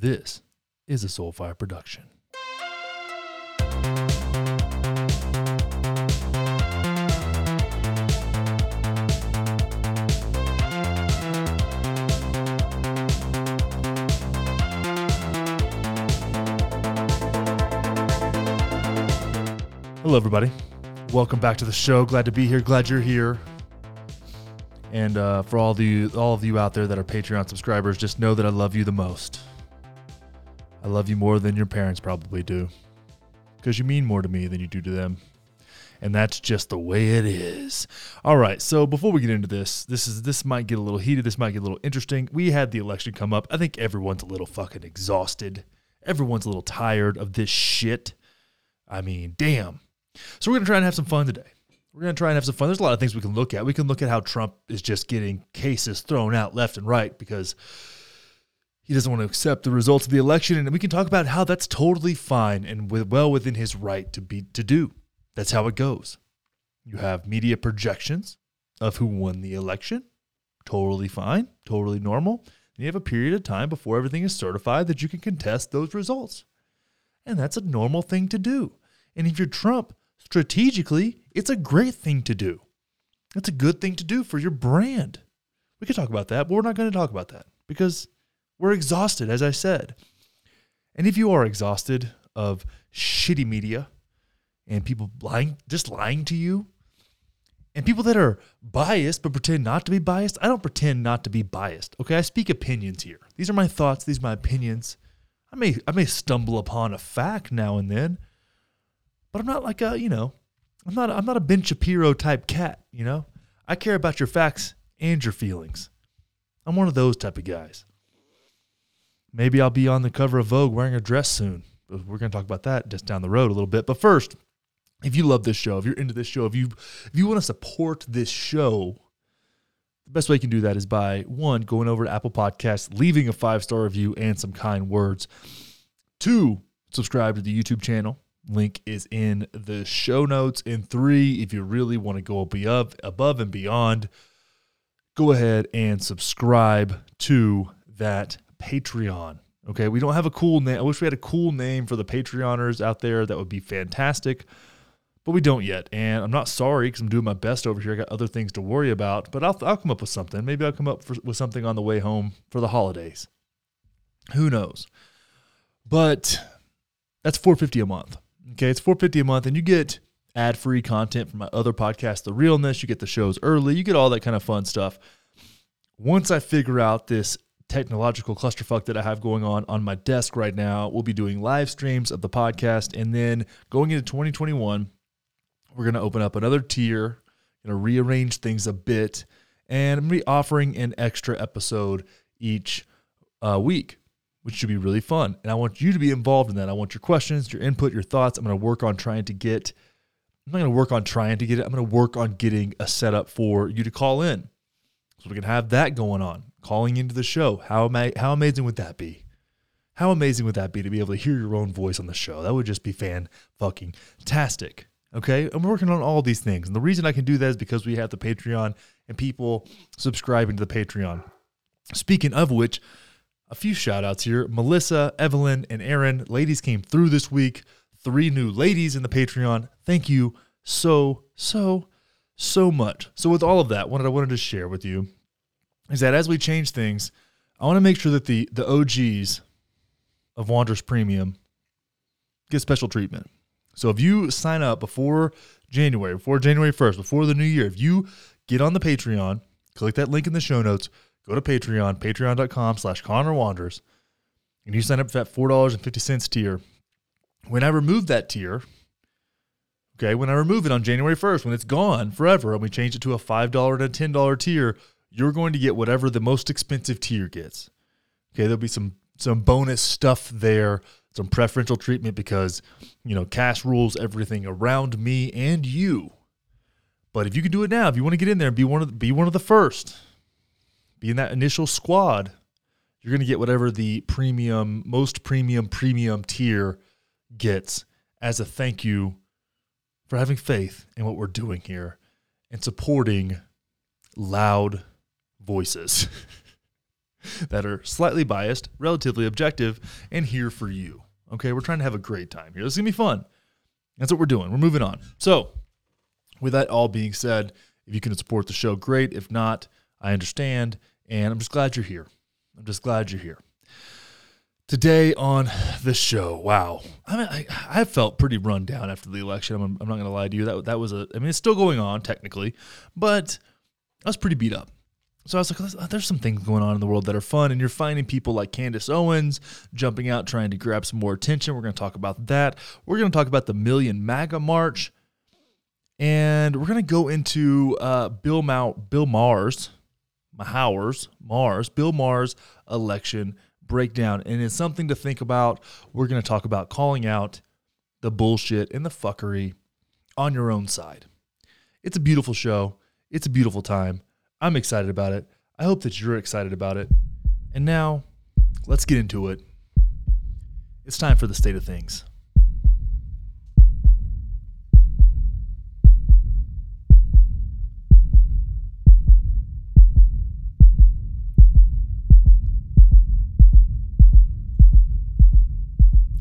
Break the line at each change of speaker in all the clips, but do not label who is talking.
This is a Soulfire production. Hello, everybody. Welcome back to the show. Glad to be here. Glad you're here. And uh, for all the all of you out there that are Patreon subscribers, just know that I love you the most. I love you more than your parents probably do, because you mean more to me than you do to them, and that's just the way it is. All right, so before we get into this, this is this might get a little heated. This might get a little interesting. We had the election come up. I think everyone's a little fucking exhausted. Everyone's a little tired of this shit. I mean, damn. So we're gonna try and have some fun today. We're going to try and have some fun. There's a lot of things we can look at. We can look at how Trump is just getting cases thrown out left and right because he doesn't want to accept the results of the election, and we can talk about how that's totally fine and well within his right to be to do. That's how it goes. You have media projections of who won the election, totally fine, totally normal. And you have a period of time before everything is certified that you can contest those results, and that's a normal thing to do. And if you're Trump, strategically, it's a great thing to do. It's a good thing to do for your brand. We could talk about that, but we're not going to talk about that because we're exhausted, as I said. And if you are exhausted of shitty media and people lying, just lying to you, and people that are biased but pretend not to be biased, I don't pretend not to be biased. Okay, I speak opinions here. These are my thoughts. These are my opinions. I may I may stumble upon a fact now and then, but I'm not like a you know I'm not I'm not a Ben Shapiro type cat, you know? I care about your facts and your feelings. I'm one of those type of guys. Maybe I'll be on the cover of Vogue wearing a dress soon. We're going to talk about that just down the road a little bit. But first, if you love this show, if you're into this show, if you if you want to support this show, the best way you can do that is by one going over to Apple Podcasts, leaving a five star review and some kind words. Two, subscribe to the YouTube channel Link is in the show notes. In three, if you really want to go above, above and beyond, go ahead and subscribe to that Patreon. Okay, we don't have a cool name. I wish we had a cool name for the Patreoners out there. That would be fantastic, but we don't yet. And I'm not sorry because I'm doing my best over here. I got other things to worry about, but I'll, I'll come up with something. Maybe I'll come up for, with something on the way home for the holidays. Who knows? But that's 450 a month. Okay, it's 450 a month and you get ad-free content from my other podcast, The Realness, you get the shows early, you get all that kind of fun stuff. Once I figure out this technological clusterfuck that I have going on on my desk right now, we'll be doing live streams of the podcast and then going into 2021, we're going to open up another tier, going to rearrange things a bit, and I'm going to be offering an extra episode each uh, week which should be really fun. And I want you to be involved in that. I want your questions, your input, your thoughts. I'm going to work on trying to get, I'm not going to work on trying to get it. I'm going to work on getting a setup for you to call in. So we can have that going on, calling into the show. How, ama- how amazing would that be? How amazing would that be to be able to hear your own voice on the show? That would just be fan fucking tastic. Okay. I'm working on all these things. And the reason I can do that is because we have the Patreon and people subscribing to the Patreon. Speaking of which, a few shout outs here. Melissa, Evelyn, and Aaron. Ladies came through this week. Three new ladies in the Patreon. Thank you so, so, so much. So, with all of that, what I wanted to share with you is that as we change things, I want to make sure that the, the OGs of Wanderers Premium get special treatment. So, if you sign up before January, before January 1st, before the new year, if you get on the Patreon, click that link in the show notes, go to Patreon, patreon.com slash Connor Wanders, and you sign up for that $4.50 tier. When I remove that tier, okay, when I remove it on January 1st, when it's gone forever, and we change it to a $5 and a $10 tier, you're going to get whatever the most expensive tier gets. Okay, there'll be some some bonus stuff there, some preferential treatment because, you know, cash rules everything around me and you. But if you can do it now, if you want to get in there and be one of the, be one of the first, be in that initial squad, you're going to get whatever the premium, most premium, premium tier gets as a thank you for having faith in what we're doing here and supporting loud voices. that are slightly biased, relatively objective, and here for you. Okay, we're trying to have a great time here. This is gonna be fun. That's what we're doing. We're moving on. So, with that all being said, if you can support the show, great. If not, I understand. And I'm just glad you're here. I'm just glad you're here. Today on the show, wow, I mean, I, I felt pretty run down after the election. I'm, I'm not going to lie to you. That that was a. I mean, it's still going on technically, but I was pretty beat up. So I was like, there's some things going on in the world that are fun, and you're finding people like Candace Owens jumping out trying to grab some more attention. We're going to talk about that. We're going to talk about the Million MAGA March, and we're going to go into uh, Bill Mau- Bill Maher's, Mahowers, Mars, Bill Mars election breakdown. And it's something to think about. We're going to talk about calling out the bullshit and the fuckery on your own side. It's a beautiful show. It's a beautiful time. I'm excited about it. I hope that you're excited about it. And now, let's get into it. It's time for the state of things.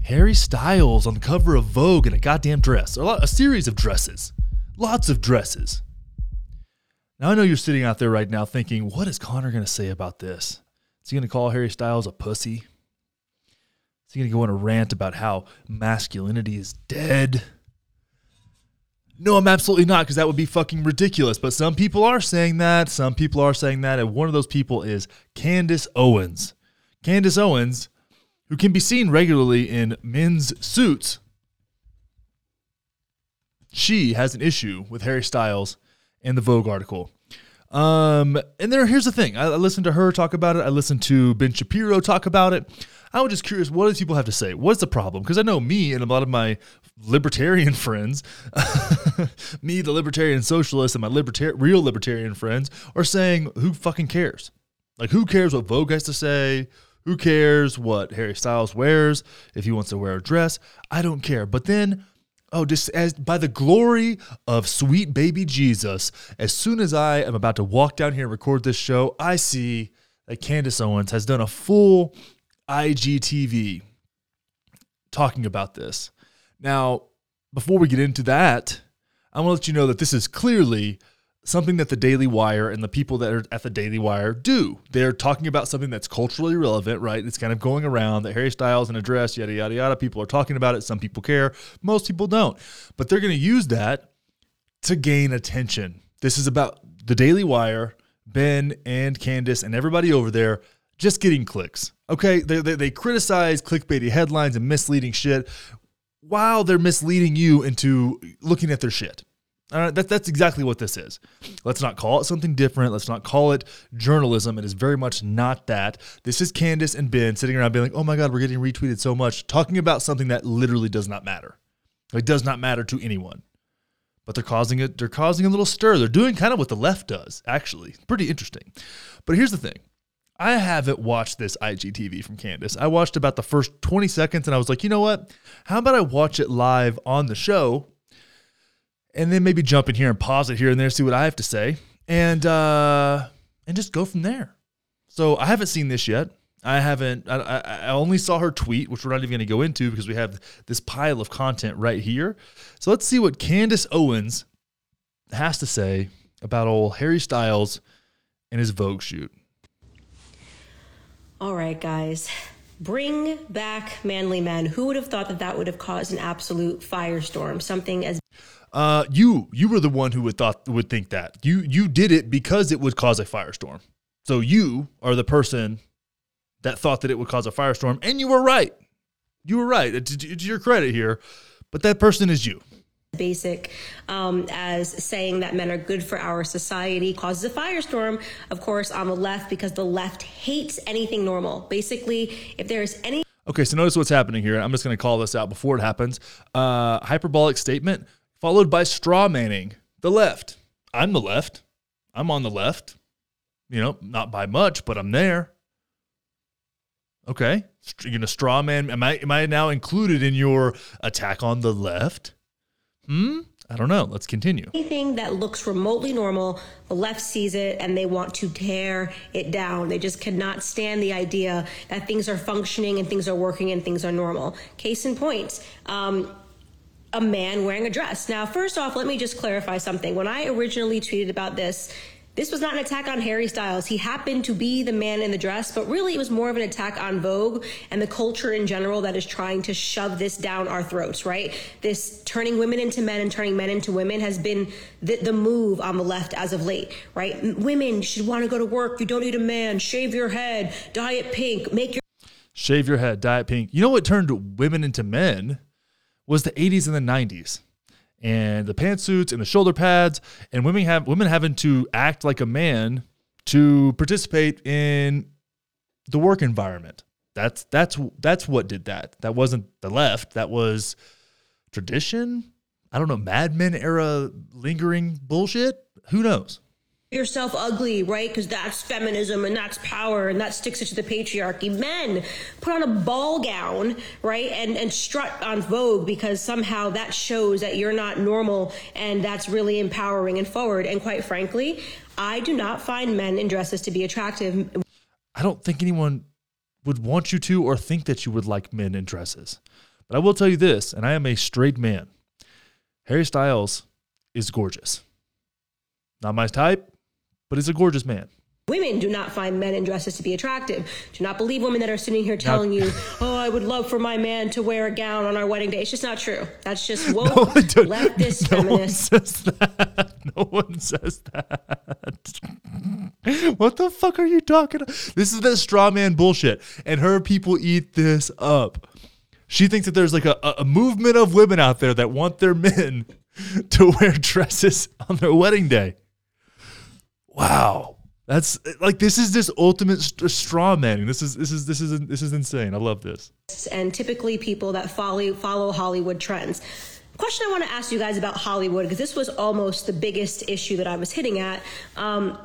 Harry Styles on the cover of Vogue in a goddamn dress, or a series of dresses. Lots of dresses. Now I know you're sitting out there right now thinking, what is Connor going to say about this? Is he going to call Harry Styles a pussy? Is he going to go on a rant about how masculinity is dead? No, I'm absolutely not, because that would be fucking ridiculous. But some people are saying that. Some people are saying that. And one of those people is Candace Owens. Candace Owens who can be seen regularly in men's suits, she has an issue with Harry Styles in the Vogue article. Um, and there, here's the thing. I, I listened to her talk about it. I listened to Ben Shapiro talk about it. I was just curious, what does people have to say? What's the problem? Because I know me and a lot of my libertarian friends, me, the libertarian socialist, and my libertar- real libertarian friends are saying, who fucking cares? Like, who cares what Vogue has to say? Who cares what Harry Styles wears? If he wants to wear a dress, I don't care. But then, oh, just as by the glory of sweet baby Jesus, as soon as I am about to walk down here and record this show, I see that Candace Owens has done a full IGTV talking about this. Now, before we get into that, I want to let you know that this is clearly something that the Daily Wire and the people that are at the Daily Wire do. They're talking about something that's culturally relevant, right? It's kind of going around that Harry Styles in a dress, yada, yada, yada. People are talking about it. Some people care, most people don't. But they're going to use that to gain attention. This is about the Daily Wire, Ben and Candace and everybody over there just getting clicks. Okay, they, they, they criticize clickbaity headlines and misleading shit while they're misleading you into looking at their shit. Right, that, that's exactly what this is. Let's not call it something different. Let's not call it journalism. It is very much not that. This is Candace and Ben sitting around being like, oh my God, we're getting retweeted so much, talking about something that literally does not matter. It does not matter to anyone. But they're causing it, they're causing a little stir. They're doing kind of what the left does, actually. Pretty interesting. But here's the thing. I haven't watched this IGTV from Candace. I watched about the first 20 seconds and I was like, you know what? How about I watch it live on the show and then maybe jump in here and pause it here and there, see what I have to say, and uh, and just go from there. So I haven't seen this yet. I haven't. I, I only saw her tweet, which we're not even going to go into because we have this pile of content right here. So let's see what Candace Owens has to say about old Harry Styles and his Vogue shoot.
All right, guys. Bring back manly men. Who would have thought that that would have caused an absolute firestorm? Something as
uh, you you were the one who would thought would think that you you did it because it would cause a firestorm. So you are the person that thought that it would cause a firestorm, and you were right. You were right. It's, it's your credit here, but that person is you.
Basic um, as saying that men are good for our society causes a firestorm, of course, on the left because the left hates anything normal. Basically, if there's any
Okay, so notice what's happening here. I'm just going to call this out before it happens. Uh, hyperbolic statement followed by straw manning the left. I'm the left. I'm on the left. You know, not by much, but I'm there. Okay, you're gonna straw man. Am I am I now included in your attack on the left? Hmm. I don't know. Let's continue.
Anything that looks remotely normal, the left sees it and they want to tear it down. They just cannot stand the idea that things are functioning and things are working and things are normal. Case in point, um, a man wearing a dress. Now, first off, let me just clarify something. When I originally tweeted about this, this was not an attack on Harry Styles. He happened to be the man in the dress, but really it was more of an attack on Vogue and the culture in general that is trying to shove this down our throats, right? This turning women into men and turning men into women has been the, the move on the left as of late, right? Women should want to go to work. You don't need a man. Shave your head, dye it pink, make your.
Shave your head, dye it pink. You know what turned women into men? Was the 80s and the 90s and the pantsuits and the shoulder pads and women have women having to act like a man to participate in the work environment. That's that's that's what did that. That wasn't the left. That was tradition. I don't know, Mad Men era lingering bullshit. Who knows?
Yourself ugly, right? Because that's feminism and that's power and that sticks it to the patriarchy. Men put on a ball gown, right? And and strut on Vogue because somehow that shows that you're not normal and that's really empowering and forward. And quite frankly, I do not find men in dresses to be attractive.
I don't think anyone would want you to or think that you would like men in dresses. But I will tell you this, and I am a straight man. Harry Styles is gorgeous. Not my type, but he's a gorgeous man.
Women do not find men in dresses to be attractive. Do not believe women that are sitting here telling you, "Oh, I would love for my man to wear a gown on our wedding day." It's just not true. That's just woke no, leftist
no
feminist.
One says that. No one says that. what the fuck are you talking? About? This is the straw man bullshit, and her people eat this up. She thinks that there's like a, a movement of women out there that want their men to wear dresses on their wedding day. Wow. That's like this is this ultimate st- straw man. This is this is this is this is insane. I love this.
And typically people that follow follow Hollywood trends. Question I want to ask you guys about Hollywood because this was almost the biggest issue that I was hitting at. Um,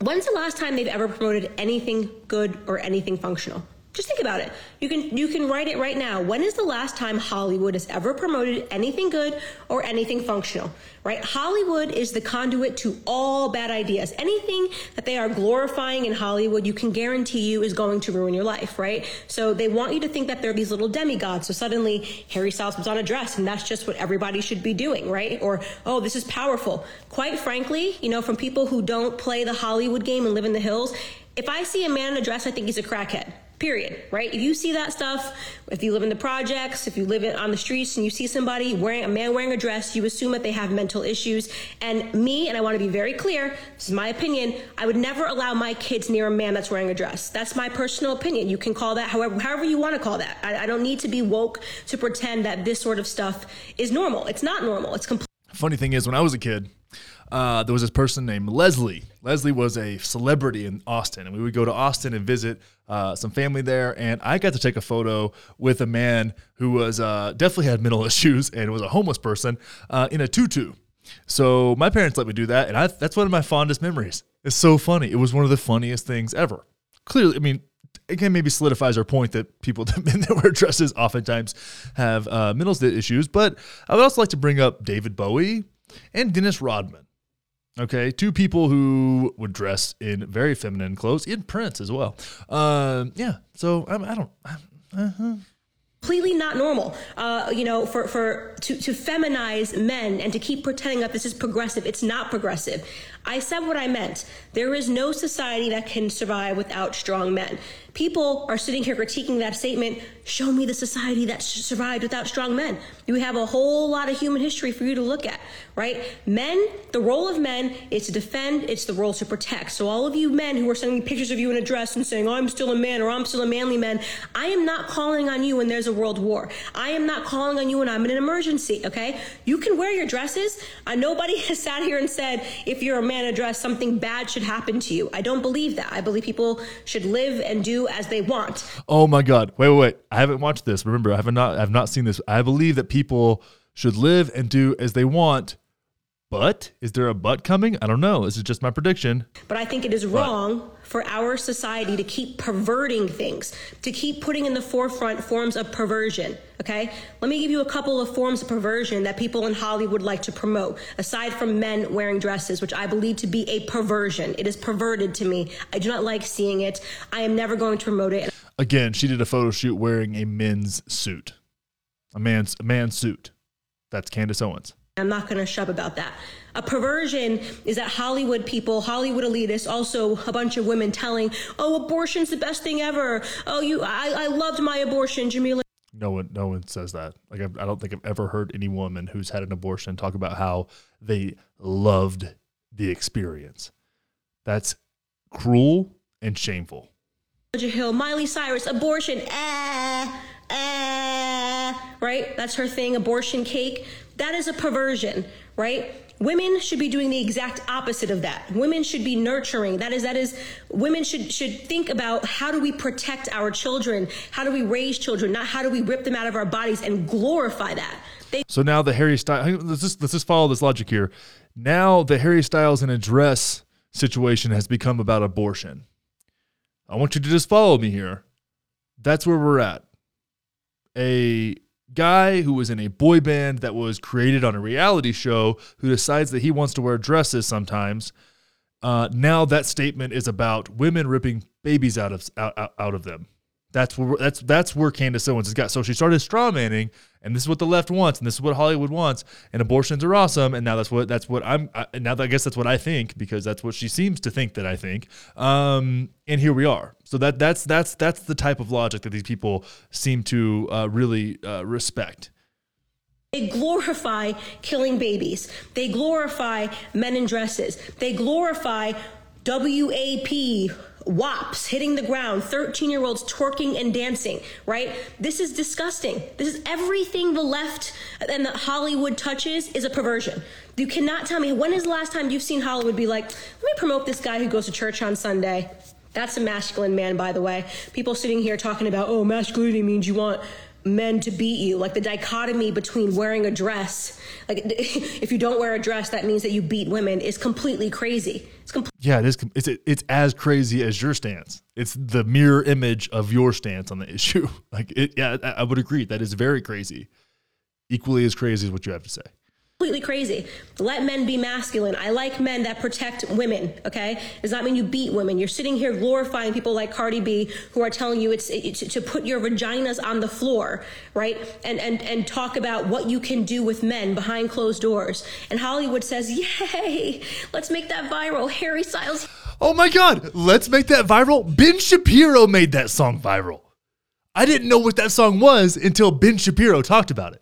when's the last time they've ever promoted anything good or anything functional? Just think about it. You can you can write it right now. When is the last time Hollywood has ever promoted anything good or anything functional? Right? Hollywood is the conduit to all bad ideas. Anything that they are glorifying in Hollywood, you can guarantee you is going to ruin your life, right? So they want you to think that they're these little demigods. So suddenly Harry Styles puts on a dress and that's just what everybody should be doing, right? Or oh, this is powerful. Quite frankly, you know, from people who don't play the Hollywood game and live in the hills, if I see a man in a dress, I think he's a crackhead period right? If you see that stuff if you live in the projects if you live in, on the streets and you see somebody wearing a man wearing a dress you assume that they have mental issues. And me and i want to be very clear this is my opinion i would never allow my kids near a man that's wearing a dress. That's my personal opinion. You can call that however however you want to call that. I, I don't need to be woke to pretend that this sort of stuff is normal. It's not normal. It's complete
funny thing is when i was a kid uh, there was this person named Leslie. Leslie was a celebrity in Austin, and we would go to Austin and visit uh, some family there. And I got to take a photo with a man who was uh, definitely had mental issues and was a homeless person uh, in a tutu. So my parents let me do that, and I, that's one of my fondest memories. It's so funny. It was one of the funniest things ever. Clearly, I mean, again, maybe solidifies our point that people that wear dresses oftentimes have uh, mental issues. But I would also like to bring up David Bowie and Dennis Rodman. Okay, two people who would dress in very feminine clothes, in Prince as well. Uh, yeah, so I'm, I don't. I, uh-huh
completely not normal. Uh, you know, for for to to feminize men and to keep pretending that this is progressive. It's not progressive. I said what I meant. There is no society that can survive without strong men. People are sitting here critiquing that statement. Show me the society that survived without strong men. You have a whole lot of human history for you to look at, right? Men, the role of men is to defend, it's the role to protect. So, all of you men who are sending pictures of you in a dress and saying, I'm still a man or I'm still a manly man, I am not calling on you when there's a world war. I am not calling on you when I'm in an emergency, okay? You can wear your dresses. Uh, nobody has sat here and said, if you're a man in a dress, something bad should happen to you. I don't believe that. I believe people should live and do as they want.
Oh my God. Wait, wait, wait. Haven't watched this. Remember, I have not I have not seen this. I believe that people should live and do as they want. But is there a but coming? I don't know. This is just my prediction.
But I think it is wrong for our society to keep perverting things, to keep putting in the forefront forms of perversion. Okay? Let me give you a couple of forms of perversion that people in Hollywood like to promote, aside from men wearing dresses, which I believe to be a perversion. It is perverted to me. I do not like seeing it. I am never going to promote it.
Again, she did a photo shoot wearing a men's suit, a man's a man's suit. That's Candace Owens.
I'm not going to shove about that. A perversion is that Hollywood people, Hollywood elitists, also a bunch of women telling, "Oh, abortion's the best thing ever. Oh, you, I, I loved my abortion, Jamila."
No one, no one says that. Like I've, I don't think I've ever heard any woman who's had an abortion talk about how they loved the experience. That's cruel and shameful.
Hill, Miley Cyrus, abortion, ah, ah, right? That's her thing, abortion cake. That is a perversion, right? Women should be doing the exact opposite of that. Women should be nurturing. That is, that is, women should should think about how do we protect our children? How do we raise children? Not how do we rip them out of our bodies and glorify that. They-
so now the Harry Styles. Let's just let's just follow this logic here. Now the Harry Styles and address situation has become about abortion. I want you to just follow me here. That's where we're at. A guy who was in a boy band that was created on a reality show who decides that he wants to wear dresses sometimes. Uh, now that statement is about women ripping babies out of out, out of them. That's where that's that's where Candace Owens has got. So she started straw manning, and this is what the left wants, and this is what Hollywood wants, and abortions are awesome, and now that's what that's what I'm. I, now that I guess that's what I think because that's what she seems to think that I think. Um, and here we are. So that that's that's that's the type of logic that these people seem to uh, really uh, respect.
They glorify killing babies. They glorify men in dresses. They glorify WAP WAPs hitting the ground, 13 year olds twerking and dancing, right? This is disgusting. This is everything the left and the Hollywood touches is a perversion. You cannot tell me when is the last time you've seen Hollywood be like, let me promote this guy who goes to church on Sunday. That's a masculine man, by the way. People sitting here talking about, oh, masculinity means you want men to beat you. Like the dichotomy between wearing a dress, like if you don't wear a dress, that means that you beat women, is completely crazy. It's
yeah, it is. It's it's as crazy as your stance. It's the mirror image of your stance on the issue. Like it, yeah, I would agree. That is very crazy. Equally as crazy as what you have to say
completely crazy. Let men be masculine. I like men that protect women, okay? Does not mean you beat women. You're sitting here glorifying people like Cardi B who are telling you it's, it's to put your vaginas on the floor, right? And, and, and talk about what you can do with men behind closed doors. And Hollywood says, yay, let's make that viral. Harry Styles.
Oh my God, let's make that viral. Ben Shapiro made that song viral. I didn't know what that song was until Ben Shapiro talked about it.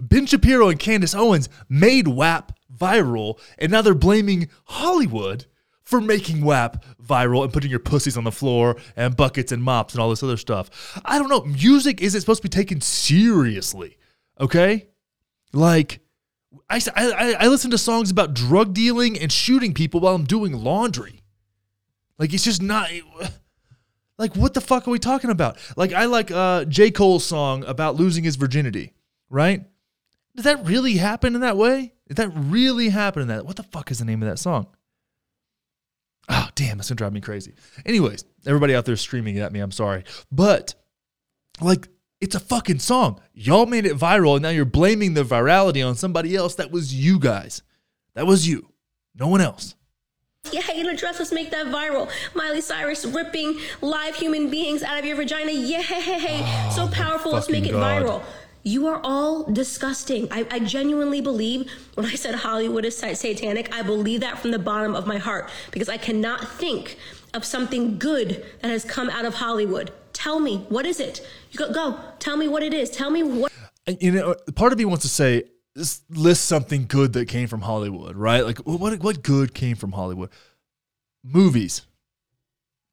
Ben Shapiro and Candace Owens made WAP viral, and now they're blaming Hollywood for making WAP viral and putting your pussies on the floor and buckets and mops and all this other stuff. I don't know. Music isn't supposed to be taken seriously, okay? Like, I, I, I listen to songs about drug dealing and shooting people while I'm doing laundry. Like, it's just not. Like, what the fuck are we talking about? Like, I like uh, J. Cole's song about losing his virginity, right? Did that really happen in that way? Did that really happen in that? What the fuck is the name of that song? Oh, damn, that's gonna drive me crazy. Anyways, everybody out there screaming at me, I'm sorry. But like it's a fucking song. Y'all made it viral, and now you're blaming the virality on somebody else. That was you guys. That was you. No one else.
Yeah, in a dress, let's make that viral. Miley Cyrus ripping live human beings out of your vagina. Yay! Oh, so powerful, let's make it God. viral. You are all disgusting. I, I, genuinely believe when I said Hollywood is satanic, I believe that from the bottom of my heart because I cannot think of something good that has come out of Hollywood. Tell me, what is it? You go, go. Tell me what it is. Tell me what.
You know, part of me wants to say, list something good that came from Hollywood, right? Like, what, what good came from Hollywood? Movies.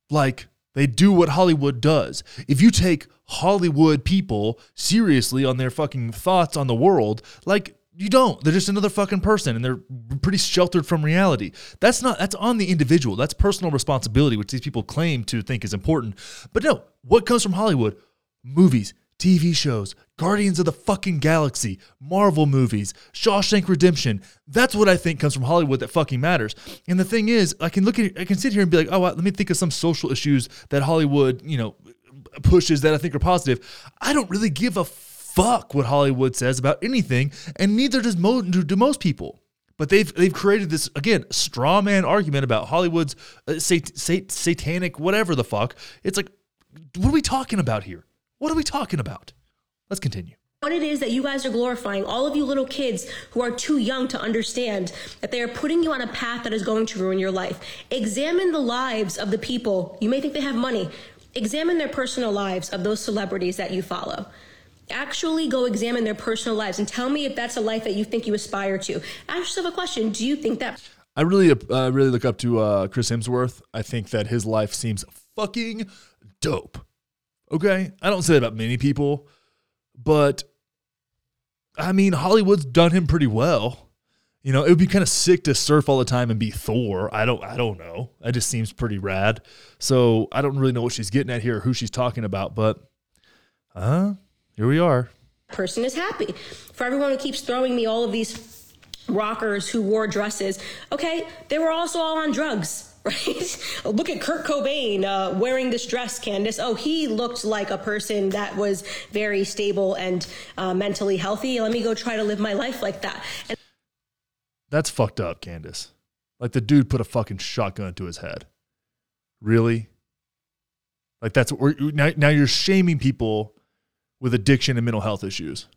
Like, they do what Hollywood does. If you take Hollywood people seriously on their fucking thoughts on the world, like you don't. They're just another fucking person and they're pretty sheltered from reality. That's not that's on the individual. That's personal responsibility which these people claim to think is important. But no, what comes from Hollywood? Movies, TV shows, Guardians of the fucking Galaxy, Marvel movies, Shawshank Redemption. That's what I think comes from Hollywood that fucking matters. And the thing is, I can look at, I can sit here and be like, oh, let me think of some social issues that Hollywood, you know, pushes that I think are positive. I don't really give a fuck what Hollywood says about anything, and neither does mo- do most people. But they've they've created this again straw man argument about Hollywood's uh, sat- sat- satanic whatever the fuck. It's like, what are we talking about here? What are we talking about? Let's continue.
What it is that you guys are glorifying, all of you little kids who are too young to understand that they are putting you on a path that is going to ruin your life. Examine the lives of the people. You may think they have money. Examine their personal lives of those celebrities that you follow actually go examine their personal lives and tell me if that's a life that you think you aspire to. Ask yourself a question: Do you think that?
I really, uh, really look up to uh, Chris Hemsworth. I think that his life seems fucking dope. Okay, I don't say that about many people, but I mean Hollywood's done him pretty well. You know, it would be kind of sick to surf all the time and be Thor. I don't, I don't know. That just seems pretty rad. So I don't really know what she's getting at here, or who she's talking about, but uh, here we are.
Person is happy. For everyone who keeps throwing me all of these rockers who wore dresses, okay, they were also all on drugs. Right? Look at Kurt Cobain uh, wearing this dress, Candace. Oh, he looked like a person that was very stable and uh, mentally healthy. Let me go try to live my life like that. And-
That's fucked up, Candace. Like the dude put a fucking shotgun to his head. Really? Like that's what now, now you're shaming people with addiction and mental health issues.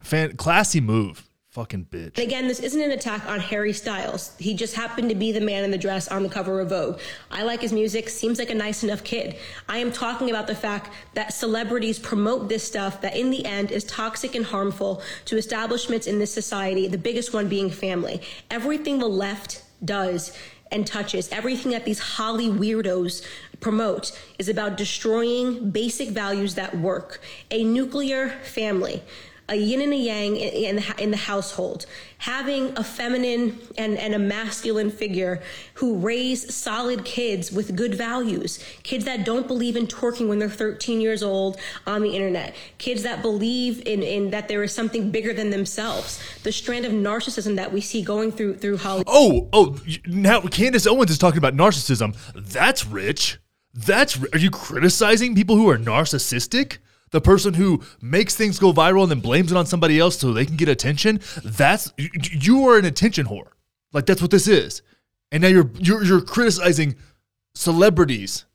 Fan, classy move. Fucking bitch.
Again, this isn't an attack on Harry Styles. He just happened to be the man in the dress on the cover of Vogue. I like his music, seems like a nice enough kid. I am talking about the fact that celebrities promote this stuff that in the end is toxic and harmful to establishments in this society, the biggest one being family. Everything the left does and touches, everything that these Holly weirdos promote is about destroying basic values that work. A nuclear family a yin and a yang in, the, in the household, having a feminine and, and a masculine figure who raise solid kids with good values, kids that don't believe in twerking when they're 13 years old on the internet, kids that believe in, in that there is something bigger than themselves, the strand of narcissism that we see going through through Hollywood.
Oh, oh, now Candace Owens is talking about narcissism. That's rich. That's are you criticizing people who are narcissistic? The person who makes things go viral and then blames it on somebody else so they can get attention, that's you are an attention whore. Like that's what this is. And now you're you're, you're criticizing celebrities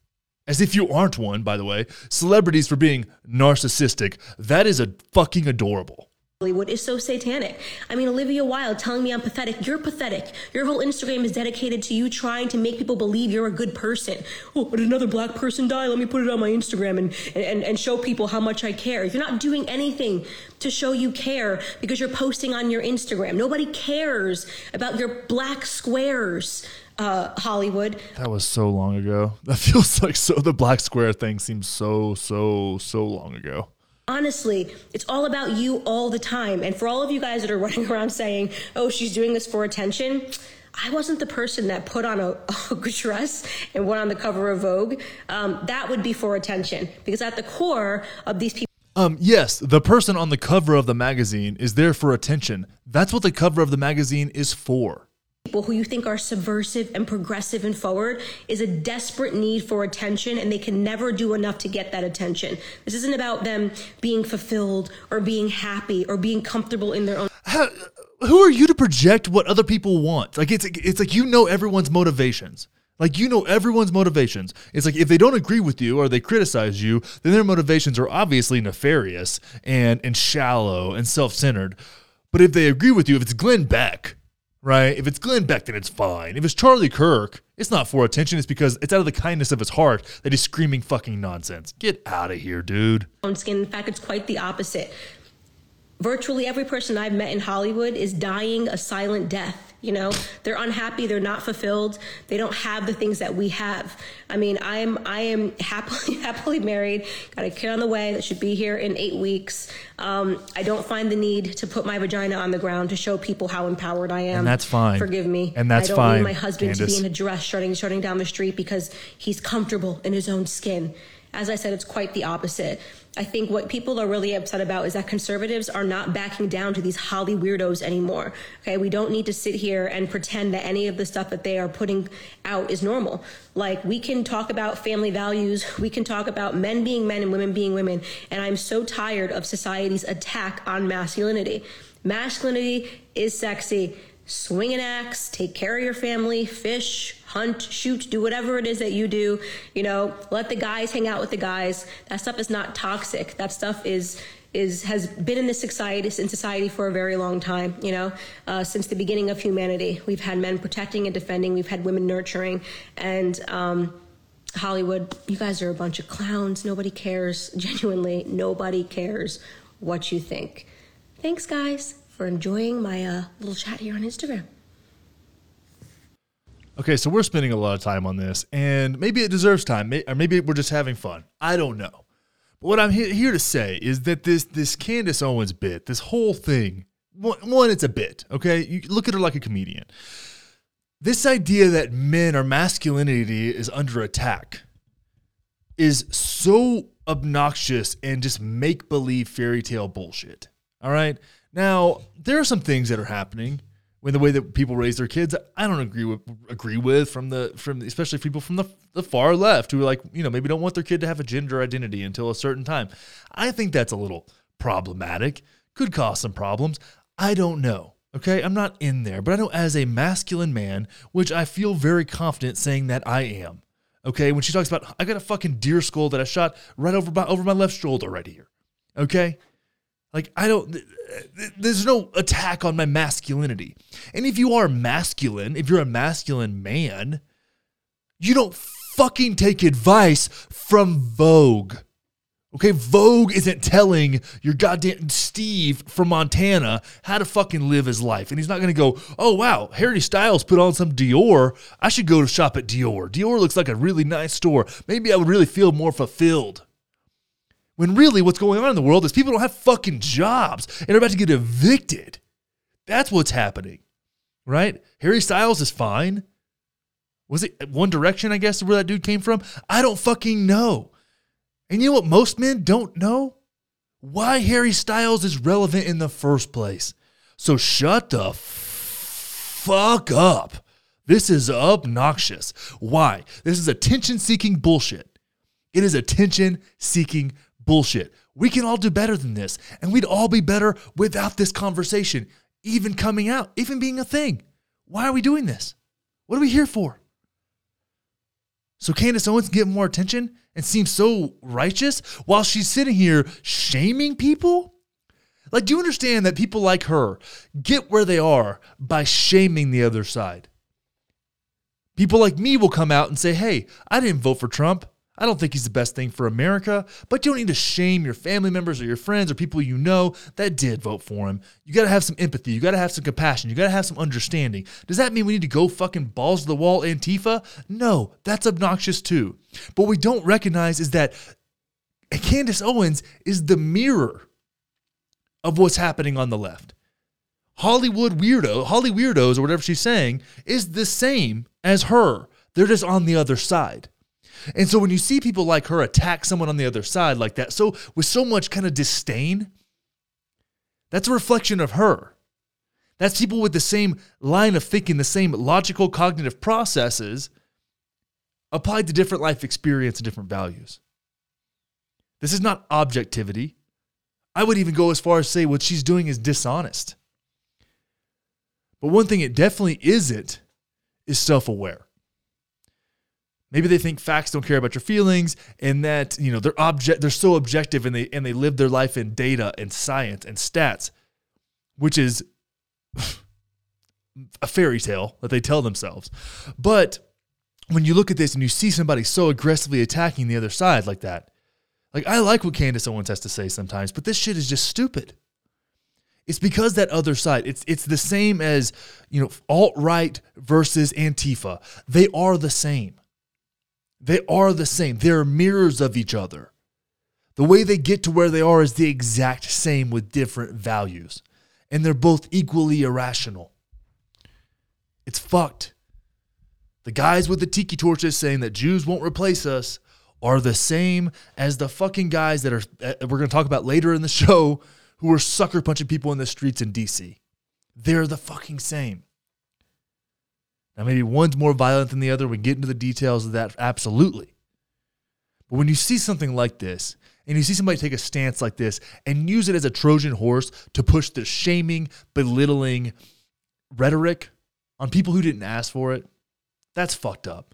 as if you aren't one, by the way, celebrities for being narcissistic. That is a fucking adorable.
Hollywood is so satanic. I mean, Olivia Wilde telling me I'm pathetic. You're pathetic. Your whole Instagram is dedicated to you trying to make people believe you're a good person. Oh, but another black person die. Let me put it on my Instagram and, and, and show people how much I care. You're not doing anything to show you care because you're posting on your Instagram. Nobody cares about your black squares. Uh, Hollywood.
That was so long ago. That feels like so. The black square thing seems so, so, so long ago
honestly, it's all about you all the time. And for all of you guys that are running around saying, oh, she's doing this for attention, I wasn't the person that put on a, a dress and went on the cover of Vogue. Um, that would be for attention because at the core of these people.
Um, yes, the person on the cover of the magazine is there for attention. That's what the cover of the magazine is for
people who you think are subversive and progressive and forward is a desperate need for attention and they can never do enough to get that attention. This isn't about them being fulfilled or being happy or being comfortable in their own
How, who are you to project what other people want? Like it's it's like you know everyone's motivations. Like you know everyone's motivations. It's like if they don't agree with you or they criticize you, then their motivations are obviously nefarious and and shallow and self-centered. But if they agree with you, if it's Glenn Beck, right? If it's Glenn Beck, then it's fine. If it's Charlie Kirk, it's not for attention. It's because it's out of the kindness of his heart that he's screaming fucking nonsense. Get out of here, dude.
Skin. In fact, it's quite the opposite. Virtually every person I've met in Hollywood is dying a silent death you know? They're unhappy they're not fulfilled they don't have the things that we have. I mean i am i am happily happily married got a kid on the way that should be here in eight weeks. Um, i don't find the need to put my vagina on the ground to show people how empowered i am.
And that's fine.
Forgive me.
And that's
I don't
fine
need my husband
Candace.
to be in a dress shutting shutting down the street because he's comfortable in his own skin. As I said, it's quite the opposite. I think what people are really upset about is that conservatives are not backing down to these Holly weirdos anymore. Okay, we don't need to sit here and pretend that any of the stuff that they are putting out is normal. Like, we can talk about family values, we can talk about men being men and women being women, and I'm so tired of society's attack on masculinity. Masculinity is sexy. Swing an axe, take care of your family, fish, hunt, shoot, do whatever it is that you do. You know, let the guys hang out with the guys. That stuff is not toxic. That stuff is is has been in this society in society for a very long time. You know, uh, since the beginning of humanity, we've had men protecting and defending. We've had women nurturing, and um, Hollywood, you guys are a bunch of clowns. Nobody cares. Genuinely, nobody cares what you think. Thanks, guys for enjoying my uh, little chat here on Instagram.
Okay, so we're spending a lot of time on this, and maybe it deserves time, or maybe we're just having fun. I don't know. But what I'm here to say is that this this Candace Owens bit, this whole thing, one, it's a bit. Okay, you look at her like a comedian. This idea that men or masculinity is under attack is so obnoxious and just make believe fairy tale bullshit. All right. Now, there are some things that are happening when the way that people raise their kids, I don't agree with agree with from the from especially people from the the far left who are like, you know, maybe don't want their kid to have a gender identity until a certain time. I think that's a little problematic. Could cause some problems. I don't know. Okay, I'm not in there, but I know as a masculine man, which I feel very confident saying that I am. Okay, when she talks about I got a fucking deer skull that I shot right over my over my left shoulder right here. Okay, like, I don't, there's no attack on my masculinity. And if you are masculine, if you're a masculine man, you don't fucking take advice from Vogue. Okay, Vogue isn't telling your goddamn Steve from Montana how to fucking live his life. And he's not gonna go, oh wow, Harry Styles put on some Dior. I should go to shop at Dior. Dior looks like a really nice store. Maybe I would really feel more fulfilled. When really what's going on in the world is people don't have fucking jobs and are about to get evicted. That's what's happening, right? Harry Styles is fine. Was it One Direction, I guess, where that dude came from? I don't fucking know. And you know what most men don't know? Why Harry Styles is relevant in the first place. So shut the fuck up. This is obnoxious. Why? This is attention seeking bullshit. It is attention seeking bullshit. We can all do better than this. And we'd all be better without this conversation even coming out, even being a thing. Why are we doing this? What are we here for? So Candace Owens get more attention and seems so righteous while she's sitting here shaming people? Like, do you understand that people like her get where they are by shaming the other side? People like me will come out and say, hey, I didn't vote for Trump. I don't think he's the best thing for America, but you don't need to shame your family members or your friends or people you know that did vote for him. You got to have some empathy. You got to have some compassion. You got to have some understanding. Does that mean we need to go fucking balls to the wall Antifa? No, that's obnoxious too. But what we don't recognize is that Candace Owens is the mirror of what's happening on the left. Hollywood weirdo, Holly weirdos, or whatever she's saying, is the same as her. They're just on the other side. And so when you see people like her attack someone on the other side like that, so with so much kind of disdain, that's a reflection of her. That's people with the same line of thinking, the same logical cognitive processes applied to different life experience and different values. This is not objectivity. I would even go as far as say what she's doing is dishonest. But one thing it definitely isn't is self aware. Maybe they think facts don't care about your feelings and that, you know, they're object they're so objective and they and they live their life in data and science and stats, which is a fairy tale that they tell themselves. But when you look at this and you see somebody so aggressively attacking the other side like that, like I like what Candace Owens has to say sometimes, but this shit is just stupid. It's because that other side, it's it's the same as, you know, alt-right versus Antifa. They are the same. They are the same. They're mirrors of each other. The way they get to where they are is the exact same with different values. And they're both equally irrational. It's fucked. The guys with the tiki torches saying that Jews won't replace us are the same as the fucking guys that are uh, we're going to talk about later in the show who are sucker punching people in the streets in DC. They're the fucking same. Now maybe one's more violent than the other. We get into the details of that absolutely. But when you see something like this, and you see somebody take a stance like this and use it as a Trojan horse to push the shaming, belittling rhetoric on people who didn't ask for it, that's fucked up.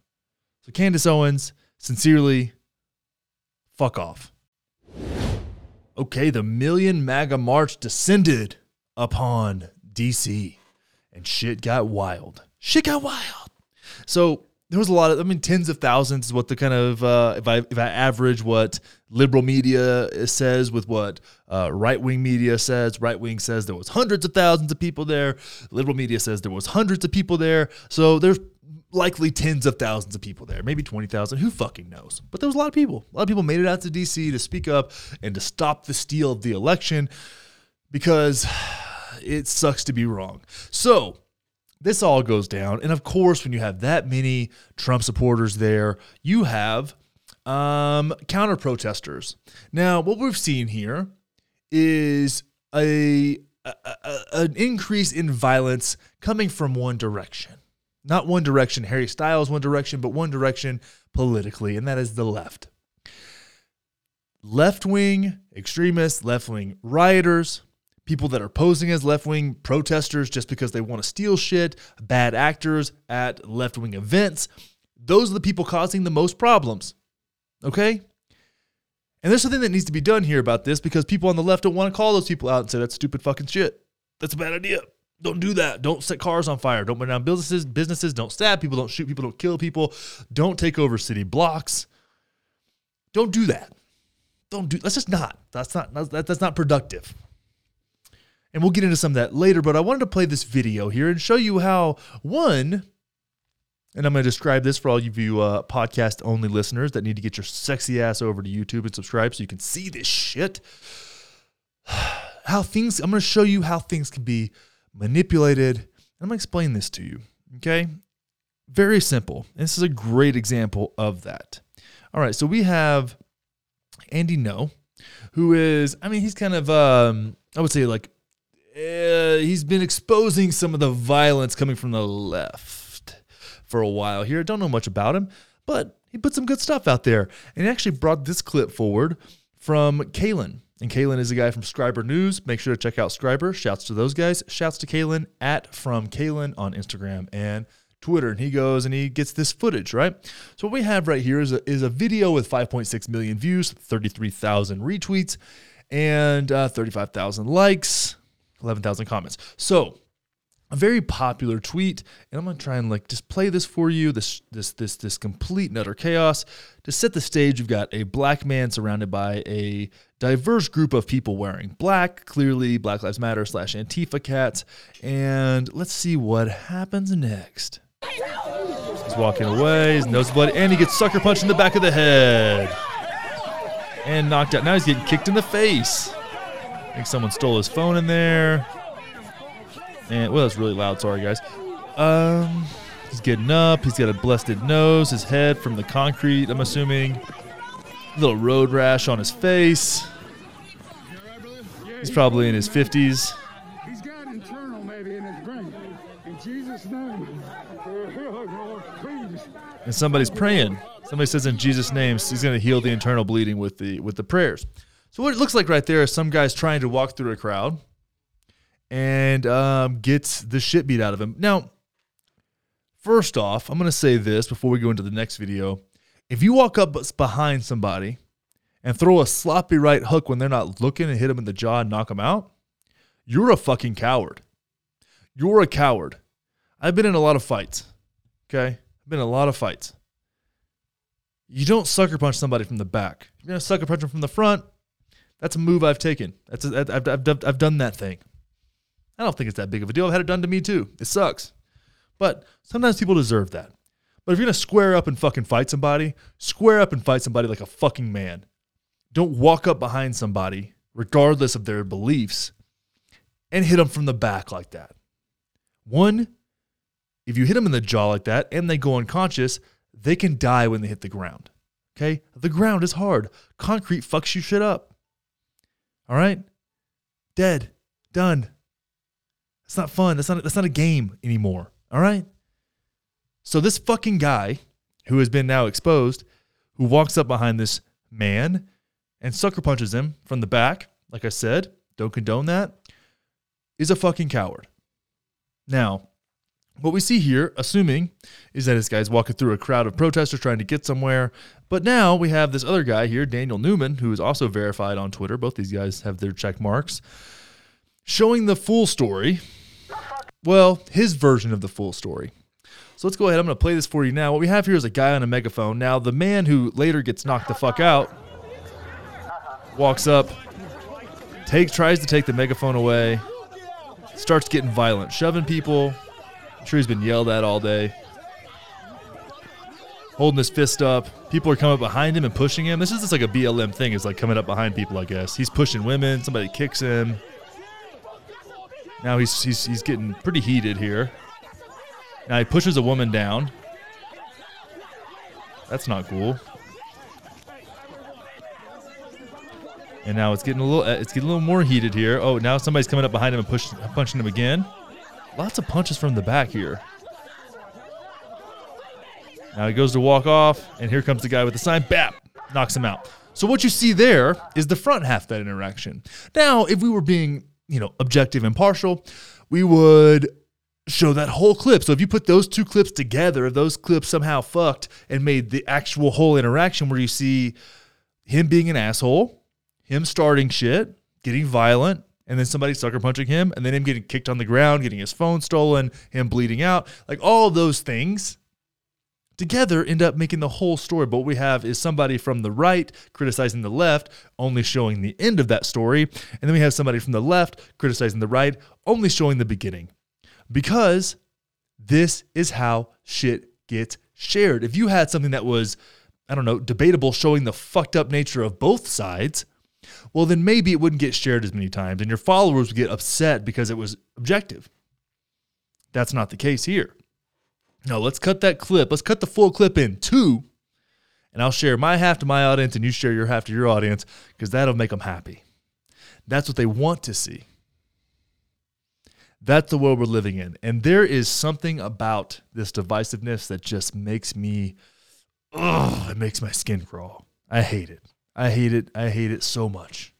So, Candace Owens, sincerely, fuck off. Okay, the Million MAGA March descended upon DC and shit got wild. Shit got wild. So, there was a lot of, I mean, tens of thousands is what the kind of, uh, if I if I average what liberal media says with what uh, right wing media says, right wing says there was hundreds of thousands of people there. Liberal media says there was hundreds of people there. So there's likely tens of thousands of people there, maybe 20,000. Who fucking knows? But there was a lot of people. A lot of people made it out to DC to speak up and to stop the steal of the election because it sucks to be wrong. So, this all goes down. And of course, when you have that many Trump supporters there, you have um, counter protesters. Now, what we've seen here is a, a, a, an increase in violence coming from one direction. Not one direction, Harry Styles, one direction, but one direction politically, and that is the left. Left wing extremists, left wing rioters, people that are posing as left wing protesters just because they want to steal shit, bad actors at left wing events. Those are the people causing the most problems. Okay? And there's something that needs to be done here about this because people on the left don't want to call those people out and say that's stupid fucking shit. That's a bad idea. Don't do that. Don't set cars on fire. Don't burn down businesses. Businesses. Don't stab people. Don't shoot people. Don't kill people. Don't take over city blocks. Don't do that. Don't do. That's just not. That's not. That's, that's not productive. And we'll get into some of that later. But I wanted to play this video here and show you how one. And I'm going to describe this for all of you uh, podcast only listeners that need to get your sexy ass over to YouTube and subscribe so you can see this shit. How things, I'm going to show you how things can be manipulated. I'm going to explain this to you. Okay. Very simple. This is a great example of that. All right. So we have Andy Ngo, who is, I mean, he's kind of, um, I would say like, uh, he's been exposing some of the violence coming from the left for a while here. Don't know much about him, but he put some good stuff out there. And he actually brought this clip forward from Kalen. And Kalen is a guy from Scriber News. Make sure to check out Scriber. Shouts to those guys. Shouts to Kalen at from Kalen on Instagram and Twitter. And he goes and he gets this footage, right? So what we have right here is a, is a video with 5.6 million views, 33,000 retweets, and uh, 35,000 likes, 11,000 comments. So a very popular tweet, and I'm gonna try and like just play this for you. This this this this complete nutter chaos. To set the stage, you've got a black man surrounded by a diverse group of people wearing black, clearly Black Lives Matter slash Antifa cats, and let's see what happens next. He's walking away, his nose bloody, and he gets sucker punched in the back of the head. And knocked out. Now he's getting kicked in the face. I think someone stole his phone in there. And well, that's really loud. Sorry, guys. Um, he's getting up. He's got a blessed nose. His head from the concrete. I'm assuming. A little road rash on his face. He's probably in his 50s.
He's got internal maybe in his brain. In Jesus' name, please.
And somebody's praying. Somebody says in Jesus' name, he's going to heal the internal bleeding with the with the prayers. So what it looks like right there is some guy's trying to walk through a crowd and um, gets the shit beat out of him. Now, first off, I'm going to say this before we go into the next video. If you walk up behind somebody and throw a sloppy right hook when they're not looking and hit them in the jaw and knock them out, you're a fucking coward. You're a coward. I've been in a lot of fights. Okay? I've been in a lot of fights. You don't sucker punch somebody from the back. You're going to sucker punch them from the front. That's a move I've taken. That's a, I've, I've, I've done that thing. I don't think it's that big of a deal. I've had it done to me too. It sucks. But sometimes people deserve that. But if you're going to square up and fucking fight somebody, square up and fight somebody like a fucking man. Don't walk up behind somebody, regardless of their beliefs, and hit them from the back like that. One, if you hit them in the jaw like that and they go unconscious, they can die when they hit the ground. Okay? The ground is hard. Concrete fucks you shit up. All right? Dead. Done. It's not fun. That's not that's not a game anymore. All right? So this fucking guy who has been now exposed, who walks up behind this man and sucker punches him from the back, like I said, don't condone that, is a fucking coward. Now, what we see here, assuming, is that this guy's walking through a crowd of protesters trying to get somewhere. But now we have this other guy here, Daniel Newman, who is also verified on Twitter. Both these guys have their check marks, showing the full story. Well, his version of the full story. So let's go ahead. I'm going to play this for you now. What we have here is a guy on a megaphone. Now, the man who later gets knocked the fuck out walks up, takes, tries to take the megaphone away, starts getting violent, shoving people. I'm sure he's been yelled at all day. Holding his fist up. People are coming up behind him and pushing him. This is just like a BLM thing. It's like coming up behind people, I guess. He's pushing women. Somebody kicks him. Now he's, he's, he's getting pretty heated here. Now he pushes a woman down. That's not cool. And now it's getting a little uh, it's getting a little more heated here. Oh, now somebody's coming up behind him and pushing punching him again. Lots of punches from the back here. Now he goes to walk off, and here comes the guy with the sign. Bap! Knocks him out. So what you see there is the front half that interaction. Now, if we were being, you know, objective and partial, we would show that whole clip. So if you put those two clips together, if those clips somehow fucked and made the actual whole interaction where you see him being an asshole, him starting shit, getting violent, and then somebody sucker punching him, and then him getting kicked on the ground, getting his phone stolen, him bleeding out, like all those things together end up making the whole story. But what we have is somebody from the right criticizing the left, only showing the end of that story. And then we have somebody from the left criticizing the right, only showing the beginning. Because this is how shit gets shared. If you had something that was, I don't know, debatable, showing the fucked up nature of both sides, well, then maybe it wouldn't get shared as many times and your followers would get upset because it was objective. That's not the case here. No, let's cut that clip. Let's cut the full clip in two, and I'll share my half to my audience and you share your half to your audience because that'll make them happy. That's what they want to see. That's the world we're living in. And there is something about this divisiveness that just makes me, oh, it makes my skin crawl. I hate it. I hate it. I hate it so much.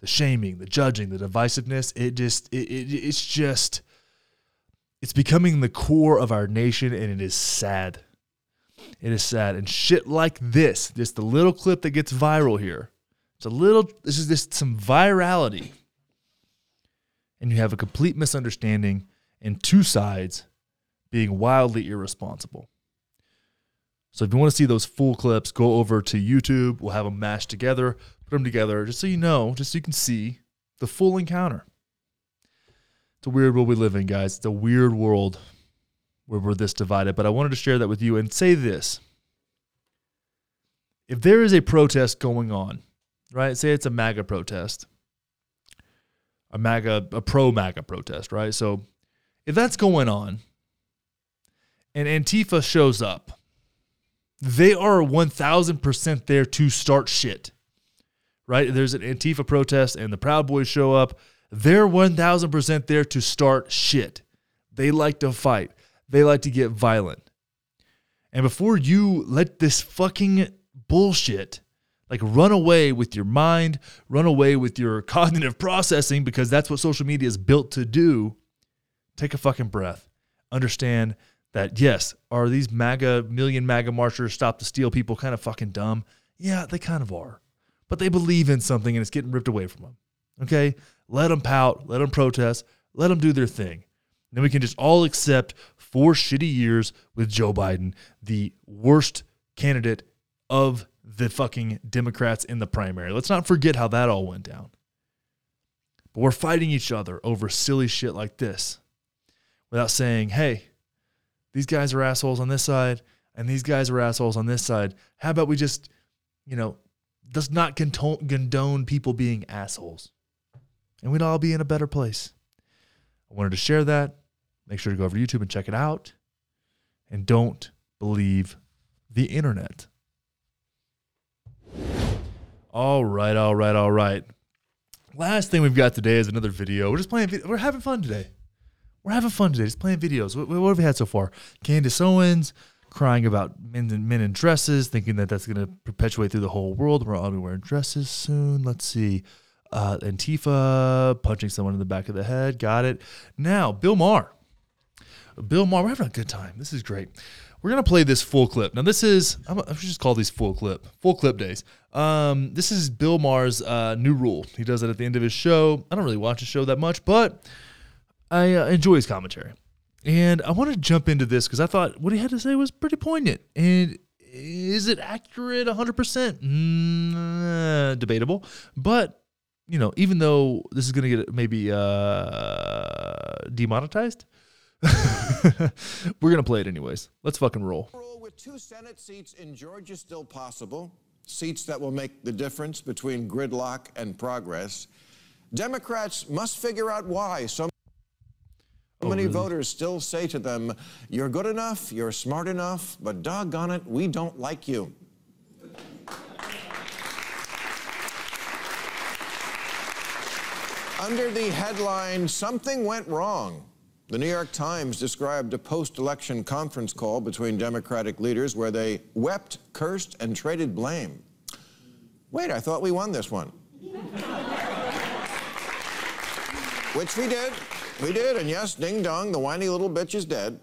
The shaming, the judging, the divisiveness, it just, it, it, it's just, it's becoming the core of our nation and it is sad. It is sad. And shit like this, just the little clip that gets viral here. It's a little, this is just some virality and you have a complete misunderstanding and two sides being wildly irresponsible. So if you want to see those full clips, go over to YouTube. We'll have them mashed together, put them together, just so you know, just so you can see the full encounter. It's a weird world we live in, guys. It's a weird world where we're this divided. But I wanted to share that with you and say this. If there is a protest going on, right? Say it's a MAGA protest, a MAGA, a pro MAGA protest, right? So if that's going on and Antifa shows up, they are 1000% there to start shit, right? There's an Antifa protest and the Proud Boys show up. They're 1000% there to start shit. They like to fight, they like to get violent. And before you let this fucking bullshit like run away with your mind, run away with your cognitive processing because that's what social media is built to do. Take a fucking breath. Understand that yes, are these MAGA million MAGA marchers stop to steal people kind of fucking dumb? Yeah, they kind of are. But they believe in something and it's getting ripped away from them. Okay? Let them pout, let them protest, let them do their thing. then we can just all accept four shitty years with Joe Biden, the worst candidate of the fucking Democrats in the primary. Let's not forget how that all went down. But we're fighting each other over silly shit like this without saying, hey, these guys are assholes on this side and these guys are assholes on this side. How about we just, you know, does not condone people being assholes and we'd all be in a better place. I wanted to share that. Make sure to go over to YouTube and check it out. And don't believe the internet. All right, all right, all right. Last thing we've got today is another video. We're just playing. We're having fun today. We're having fun today. Just playing videos. What, what have we had so far? Candace Owens crying about men in, men in dresses, thinking that that's going to perpetuate through the whole world. We're all be wearing dresses soon. Let's see. Uh, Antifa punching someone in the back of the head. Got it. Now, Bill Maher. Bill Maher, we're having a good time. This is great. We're gonna play this full clip. Now, this is I'm, I should just call these full clip, full clip days. Um, this is Bill Maher's uh, new rule. He does it at the end of his show. I don't really watch his show that much, but I uh, enjoy his commentary. And I want to jump into this because I thought what he had to say was pretty poignant. And is it accurate 100%? Mm, uh, debatable. But, you know, even though this is going to get maybe uh, demonetized, we're going to play it anyways. Let's fucking roll.
With two Senate seats in Georgia still possible, seats that will make the difference between gridlock and progress, Democrats must figure out why so Oh, many voters still say to them, You're good enough, you're smart enough, but doggone it, we don't like you. Under the headline, Something Went Wrong, the New York Times described a post election conference call between Democratic leaders where they wept, cursed, and traded blame. Wait, I thought we won this one. Which we did. We did, and yes, ding dong, the whiny little bitch is dead.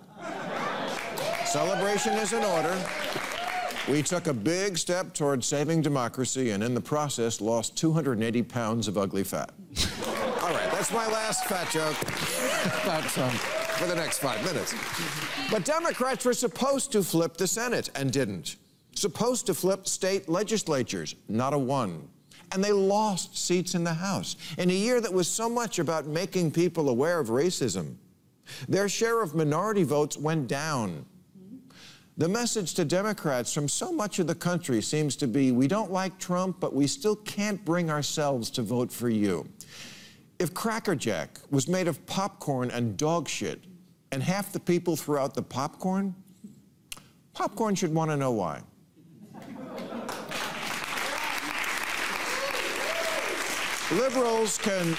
Celebration is in order. We took a big step toward saving democracy and in the process lost 280 pounds of ugly fat. All right, that's my last fat joke. That's um, for the next five minutes. But Democrats were supposed to flip the Senate and didn't. Supposed to flip state legislatures, not a one. And they lost seats in the House in a year that was so much about making people aware of racism. Their share of minority votes went down. The message to Democrats from so much of the country seems to be we don't like Trump, but we still can't bring ourselves to vote for you. If Cracker Jack was made of popcorn and dog shit, and half the people threw out the popcorn, popcorn should want to know why. Liberals can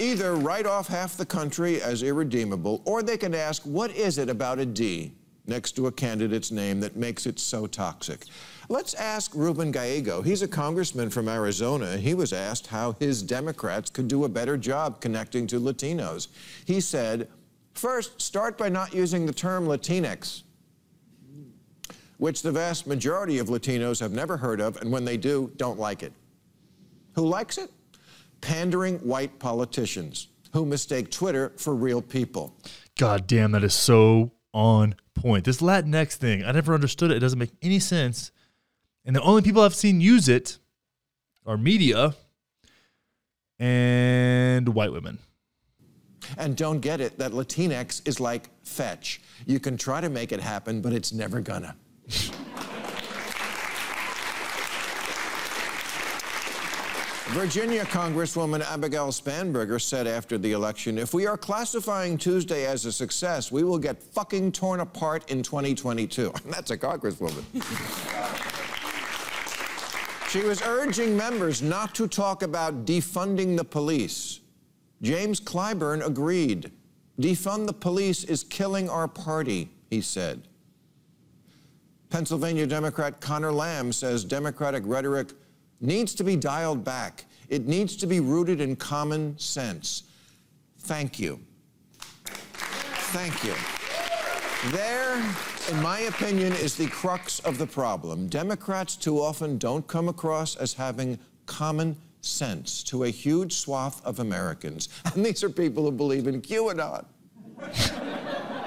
either write off half the country as irredeemable, or they can ask, what is it about a D next to a candidate's name that makes it so toxic? Let's ask Ruben Gallego. He's a congressman from Arizona. He was asked how his Democrats could do a better job connecting to Latinos. He said, first, start by not using the term Latinx, which the vast majority of Latinos have never heard of, and when they do, don't like it. Who likes it? Pandering white politicians who mistake Twitter for real people.
God damn, that is so on point. This Latinx thing, I never understood it. It doesn't make any sense. And the only people I've seen use it are media and white women.
And don't get it that Latinx is like fetch. You can try to make it happen, but it's never gonna. Virginia Congresswoman Abigail Spanberger said after the election if we are classifying Tuesday as a success, we will get fucking torn apart in 2022. That's a Congresswoman. she was urging members not to talk about defunding the police. James Clyburn agreed. Defund the police is killing our party, he said. Pennsylvania Democrat Conor Lamb says Democratic rhetoric needs to be dialed back. It needs to be rooted in common sense. Thank you. Thank you. There, in my opinion, is the crux of the problem. Democrats too often don't come across as having common sense to a huge swath of Americans. And these are people who believe in QAnon.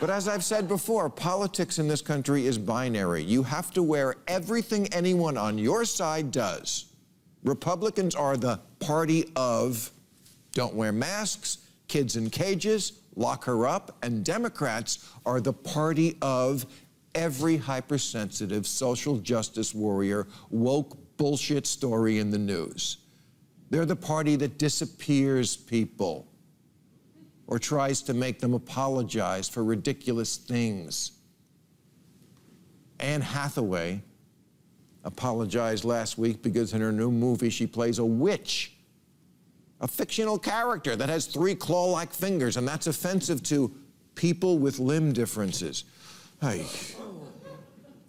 But as I've said before, politics in this country is binary. You have to wear everything anyone on your side does. Republicans are the party of don't wear masks, kids in cages, lock her up, and Democrats are the party of every hypersensitive social justice warrior, woke bullshit story in the news. They're the party that disappears people or tries to make them apologize for ridiculous things. Anne Hathaway, apologized last week because in her new movie she plays a witch, a fictional character that has three claw like fingers, and that's offensive to people with limb differences. Hey.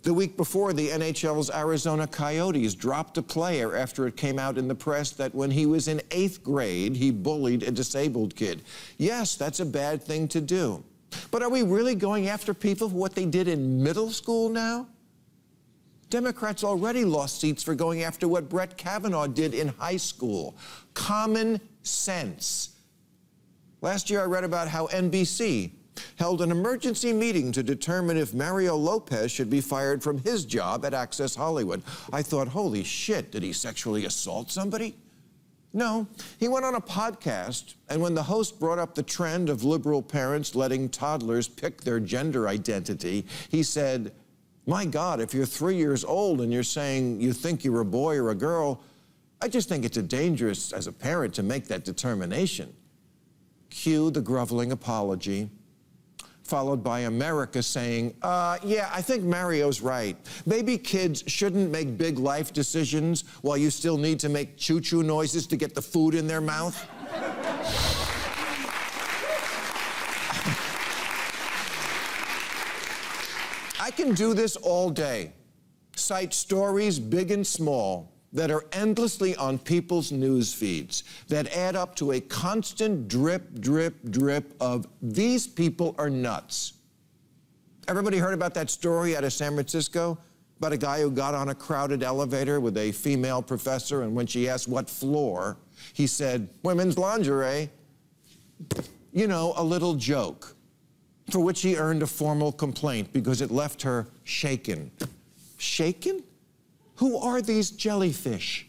The week before, the NHL's Arizona Coyotes dropped a player after it came out in the press that when he was in eighth grade, he bullied a disabled kid. Yes, that's a bad thing to do. But are we really going after people for what they did in middle school now? Democrats already lost seats for going after what Brett Kavanaugh did in high school. Common sense. Last year, I read about how NBC held an emergency meeting to determine if Mario Lopez should be fired from his job at Access Hollywood. I thought, holy shit, did he sexually assault somebody? No, he went on a podcast, and when the host brought up the trend of liberal parents letting toddlers pick their gender identity, he said, My God, if you're three years old and you're saying you think you're a boy or a girl, I just think it's a dangerous as a parent to make that determination. Cue the groveling apology followed by America saying, uh, yeah, I think Mario's right. Maybe kids shouldn't make big life decisions while you still need to make choo choo noises to get the food in their mouth. I can do this all day. Cite stories, big and small, that are endlessly on people's news feeds that add up to a constant drip, drip, drip of these people are nuts. Everybody heard about that story out of San Francisco about a guy who got on a crowded elevator with a female professor, and when she asked what floor, he said, Women's lingerie. You know, a little joke, for which he earned a formal complaint because it left her shaken. Shaken? Who are these jellyfish?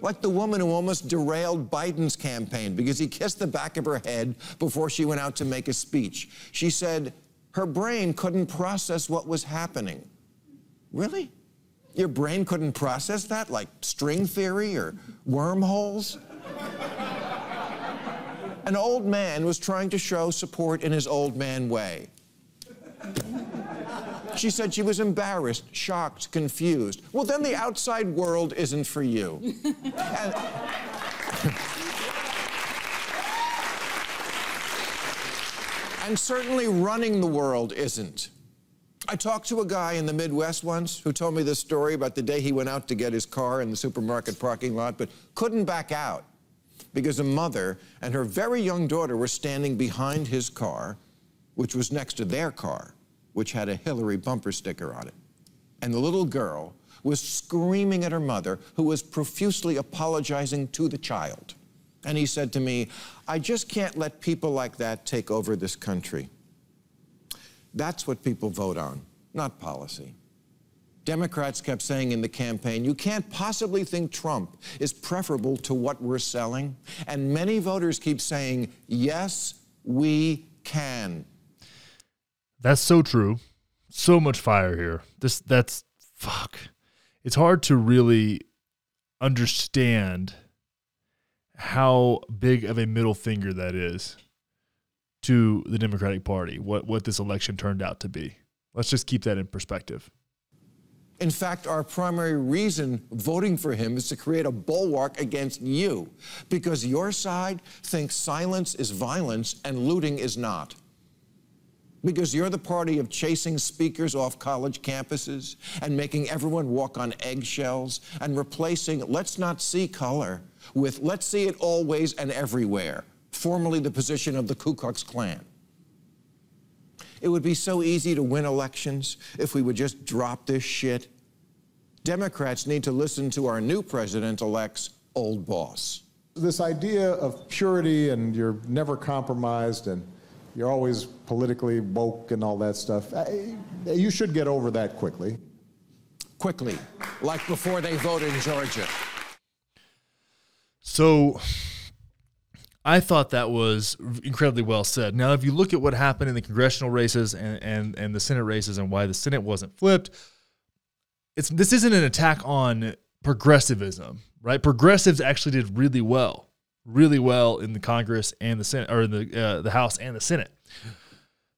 Like the woman who almost derailed Biden's campaign because he kissed the back of her head before she went out to make a speech. She said her brain couldn't process what was happening. Really? Your brain couldn't process that, like string theory or wormholes? An old man was trying to show support in his old man way. She said she was embarrassed, shocked, confused. Well, then the outside world isn't for you. and, and certainly running the world isn't. I talked to a guy in the Midwest once who told me this story about the day he went out to get his car in the supermarket parking lot, but couldn't back out because a mother and her very young daughter were standing behind his car, which was next to their car which had a Hillary bumper sticker on it. And the little girl was screaming at her mother, who was profusely apologizing to the child. And he said to me, I just can't let people like that take over this country. That's what people vote on, not policy. Democrats kept saying in the campaign, you can't possibly think Trump is preferable to what we're selling. And many voters keep saying, yes, we can.
That's so true. So much fire here. This that's fuck. It's hard to really understand how big of a middle finger that is to the Democratic Party. What what this election turned out to be. Let's just keep that in perspective.
In fact, our primary reason voting for him is to create a bulwark against you because your side thinks silence is violence and looting is not because you're the party of chasing speakers off college campuses and making everyone walk on eggshells and replacing let's not see color with let's see it always and everywhere, formerly the position of the Ku Klux Klan. It would be so easy to win elections if we would just drop this shit. Democrats need to listen to our new president elect's old boss.
This idea of purity and you're never compromised and you're always politically woke and all that stuff. Uh, you should get over that quickly.
Quickly, like before they vote in Georgia.
So I thought that was incredibly well said. Now, if you look at what happened in the congressional races and, and, and the Senate races and why the Senate wasn't flipped, it's this isn't an attack on progressivism, right? Progressives actually did really well really well in the Congress and the Senate, or in the uh, the House and the Senate.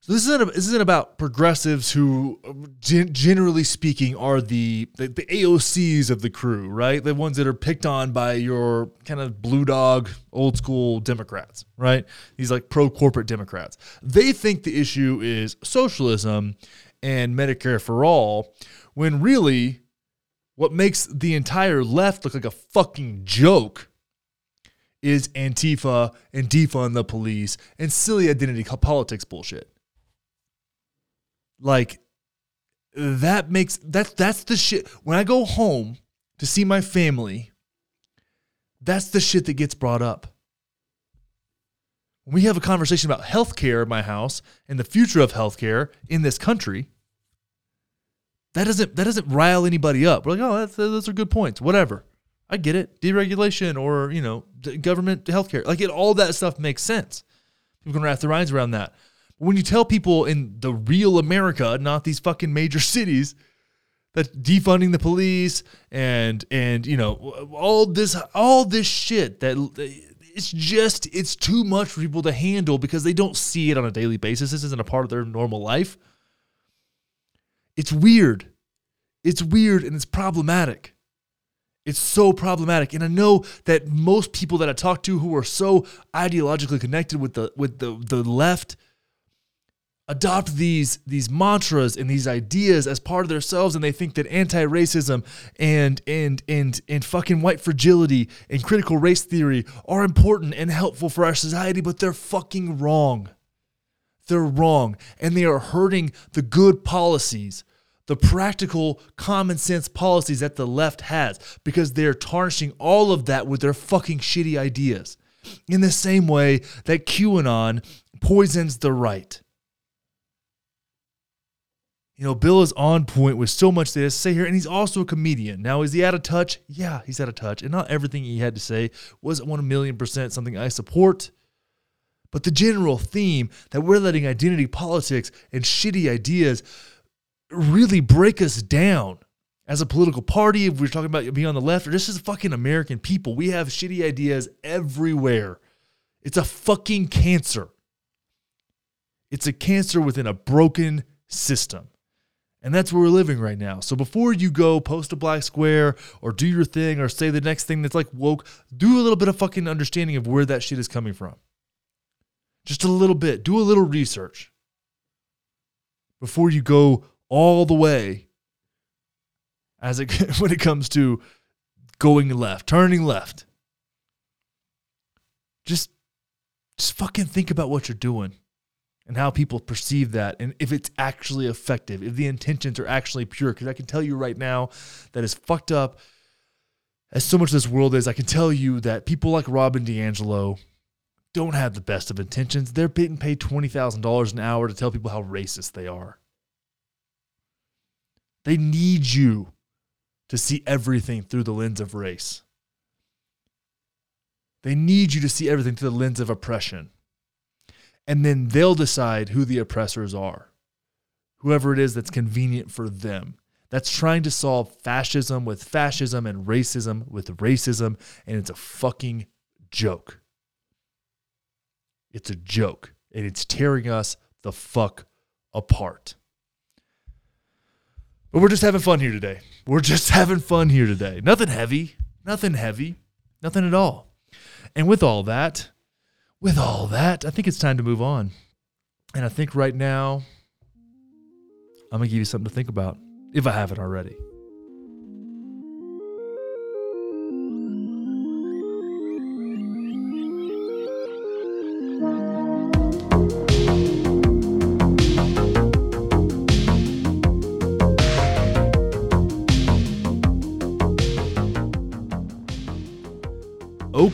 So this isn't this isn't about progressives who, gen- generally speaking, are the, the the AOCs of the crew, right? The ones that are picked on by your kind of blue dog, old school Democrats, right? These like pro corporate Democrats. They think the issue is socialism and Medicare for all, when really, what makes the entire left look like a fucking joke is Antifa and defund the police and silly identity politics bullshit. Like that makes that that's the shit. When I go home to see my family, that's the shit that gets brought up. When we have a conversation about healthcare in my house and the future of healthcare in this country, that doesn't that doesn't rile anybody up. We're like, oh, that's, those are good points. Whatever, I get it. Deregulation or you know, government healthcare, like it, all that stuff makes sense. People can wrap their minds around that when you tell people in the real America, not these fucking major cities, that defunding the police and and you know all this all this shit that it's just it's too much for people to handle because they don't see it on a daily basis. This isn't a part of their normal life. It's weird. It's weird and it's problematic. It's so problematic. And I know that most people that I talk to who are so ideologically connected with the with the the left adopt these these mantras and these ideas as part of themselves and they think that anti-racism and and and and fucking white fragility and critical race theory are important and helpful for our society but they're fucking wrong they're wrong and they are hurting the good policies the practical common sense policies that the left has because they're tarnishing all of that with their fucking shitty ideas in the same way that QAnon poisons the right you know, Bill is on point with so much to say here, and he's also a comedian. Now, is he out of touch? Yeah, he's out of touch. And not everything he had to say was one million percent something I support. But the general theme that we're letting identity politics and shitty ideas really break us down as a political party, if we're talking about being on the left, or just as fucking American people, we have shitty ideas everywhere. It's a fucking cancer. It's a cancer within a broken system. And that's where we're living right now. So before you go post a black square or do your thing or say the next thing that's like woke, do a little bit of fucking understanding of where that shit is coming from. Just a little bit. Do a little research before you go all the way as it when it comes to going left, turning left. Just just fucking think about what you're doing and how people perceive that and if it's actually effective, if the intentions are actually pure. Because I can tell you right now that as fucked up as so much of this world is, I can tell you that people like Robin DiAngelo don't have the best of intentions. They're getting paid $20,000 an hour to tell people how racist they are. They need you to see everything through the lens of race. They need you to see everything through the lens of oppression and then they'll decide who the oppressors are. Whoever it is that's convenient for them. That's trying to solve fascism with fascism and racism with racism, and it's a fucking joke. It's a joke, and it's tearing us the fuck apart. But we're just having fun here today. We're just having fun here today. Nothing heavy, nothing heavy, nothing at all. And with all that, with all that, I think it's time to move on. And I think right now, I'm going to give you something to think about if I haven't already.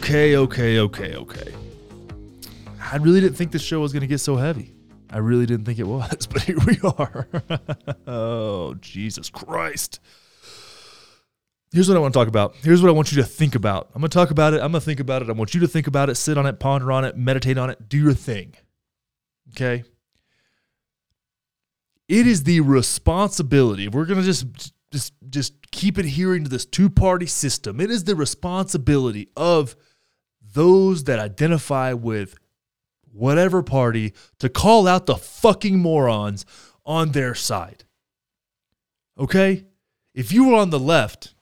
Okay, okay, okay, okay. I really didn't think this show was going to get so heavy. I really didn't think it was, but here we are. oh, Jesus Christ. Here's what I want to talk about. Here's what I want you to think about. I'm going to talk about it. I'm going to think about it. I want you to think about it, sit on it, ponder on it, meditate on it, do your thing. Okay? It is the responsibility. We're going to just just just keep adhering to this two-party system. It is the responsibility of those that identify with whatever party to call out the fucking morons on their side. Okay? If you are on the left,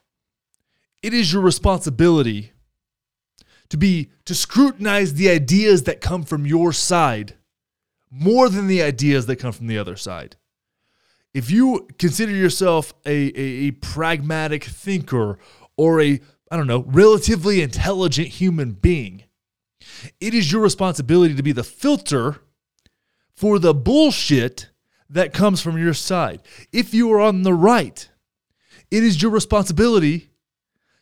it is your responsibility to be to scrutinize the ideas that come from your side more than the ideas that come from the other side. If you consider yourself a, a, a pragmatic thinker or a, I don't know, relatively intelligent human being, it is your responsibility to be the filter for the bullshit that comes from your side. If you are on the right, it is your responsibility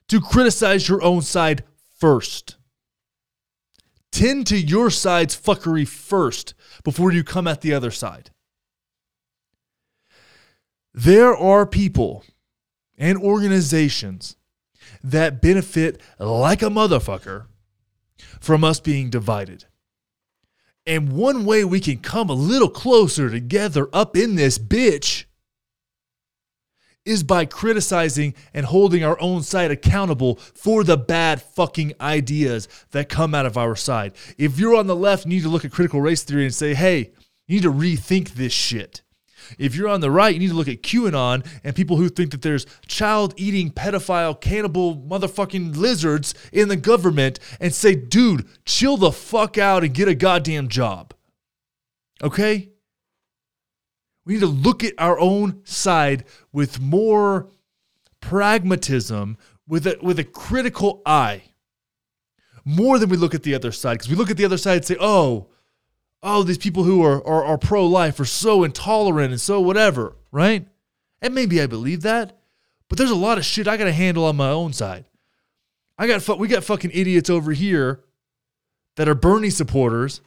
to criticize your own side first. Tend to your side's fuckery first before you come at the other side. There are people and organizations that benefit like a motherfucker from us being divided. And one way we can come a little closer together up in this bitch is by criticizing and holding our own side accountable for the bad fucking ideas that come out of our side. If you're on the left, you need to look at critical race theory and say, hey, you need to rethink this shit. If you're on the right, you need to look at QAnon and people who think that there's child eating, pedophile, cannibal motherfucking lizards in the government and say, dude, chill the fuck out and get a goddamn job. Okay? We need to look at our own side with more pragmatism, with a, with a critical eye, more than we look at the other side. Because we look at the other side and say, oh, oh, these people who are, are, are pro life are so intolerant and so whatever, right? And maybe I believe that, but there's a lot of shit I got to handle on my own side. I got we got fucking idiots over here that are Bernie supporters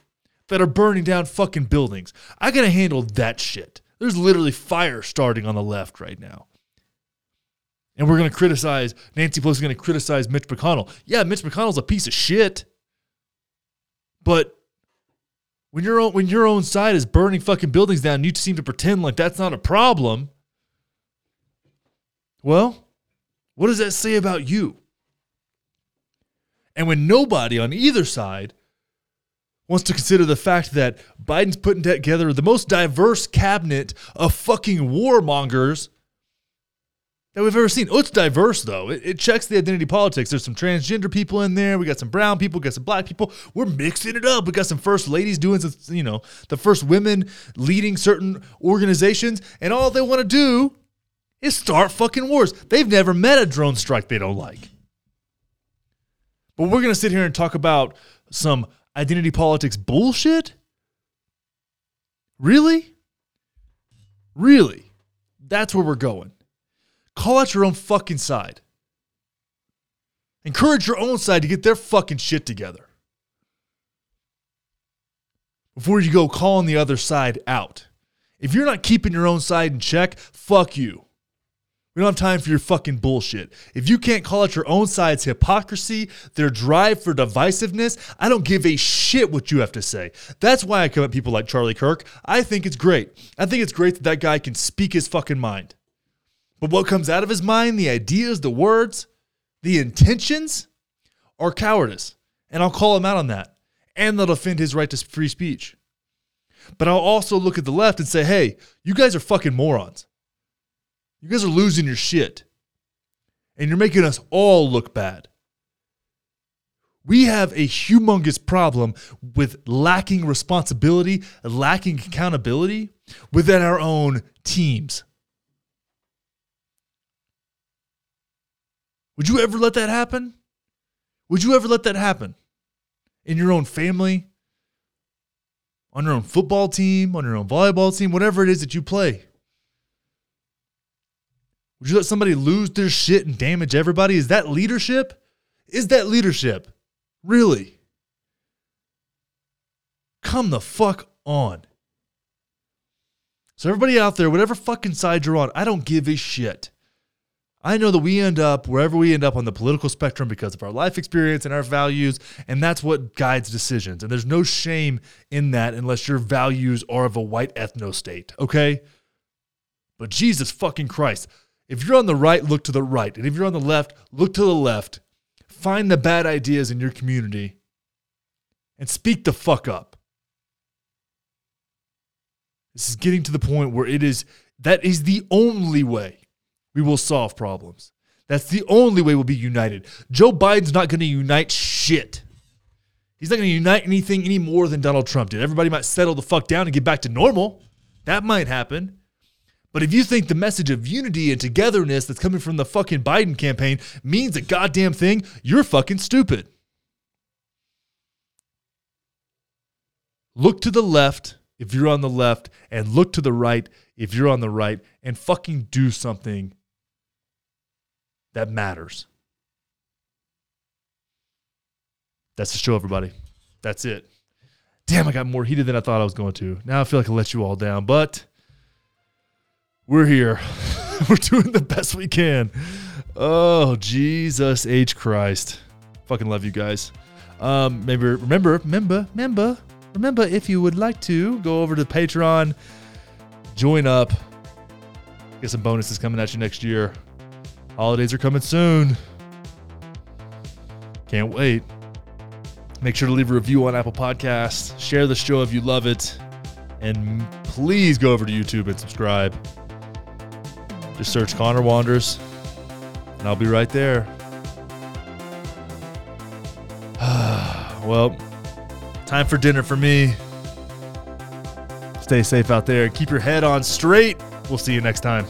that are burning down fucking buildings. I got to handle that shit. There's literally fire starting on the left right now. And we're going to criticize, Nancy Pelosi is going to criticize Mitch McConnell. Yeah, Mitch McConnell's a piece of shit. But when your own when your own side is burning fucking buildings down, you seem to pretend like that's not a problem. Well, what does that say about you? And when nobody on either side wants to consider the fact that Biden's putting together the most diverse cabinet of fucking warmongers that we've ever seen. Oh, it's diverse though. It, it, checks the identity politics. There's some transgender people in there. We got some brown people. We got some black people. We're mixing it up. We got some first ladies doing some, you know, the first women leading certain organizations, and all they want to do is start fucking wars. They've never met a drone strike they don't like. But we're gonna sit here and talk about some identity politics bullshit? Really? Really? That's where we're going. Call out your own fucking side. Encourage your own side to get their fucking shit together. Before you go calling the other side out. If you're not keeping your own side in check, fuck you. We don't have time for your fucking bullshit. If you can't call out your own side's hypocrisy, their drive for divisiveness, I don't give a shit what you have to say. That's why I come at people like Charlie Kirk. I think it's great. I think it's great that that guy can speak his fucking mind. But what comes out of his mind, the ideas, the words, the intentions, are cowardice. And I'll call him out on that. And they'll defend his right to free speech. But I'll also look at the left and say, hey, you guys are fucking morons. You guys are losing your shit. And you're making us all look bad. We have a humongous problem with lacking responsibility, lacking accountability within our own teams. Would you ever let that happen? Would you ever let that happen in your own family, on your own football team, on your own volleyball team, whatever it is that you play? Would you let somebody lose their shit and damage everybody? Is that leadership? Is that leadership? Really? Come the fuck on. So, everybody out there, whatever fucking side you're on, I don't give a shit. I know that we end up wherever we end up on the political spectrum because of our life experience and our values, and that's what guides decisions. And there's no shame in that unless your values are of a white ethno state, okay? But Jesus fucking Christ, if you're on the right, look to the right. And if you're on the left, look to the left. Find the bad ideas in your community and speak the fuck up. This is getting to the point where it is that is the only way we will solve problems. That's the only way we'll be united. Joe Biden's not going to unite shit. He's not going to unite anything any more than Donald Trump did. Everybody might settle the fuck down and get back to normal. That might happen. But if you think the message of unity and togetherness that's coming from the fucking Biden campaign means a goddamn thing, you're fucking stupid. Look to the left if you're on the left, and look to the right if you're on the right, and fucking do something that matters. That's the show, everybody. That's it. Damn, I got more heated than I thought I was going to. Now I feel like I let you all down, but we're here. we're doing the best we can. Oh, Jesus H. Christ. Fucking love you guys. Um, maybe remember, remember, remember, remember if you would like to go over to Patreon, join up, get some bonuses coming at you next year. Holidays are coming soon. Can't wait. Make sure to leave a review on Apple Podcasts. Share the show if you love it. And please go over to YouTube and subscribe. Just search Connor Wanders, and I'll be right there. well, time for dinner for me. Stay safe out there. Keep your head on straight. We'll see you next time.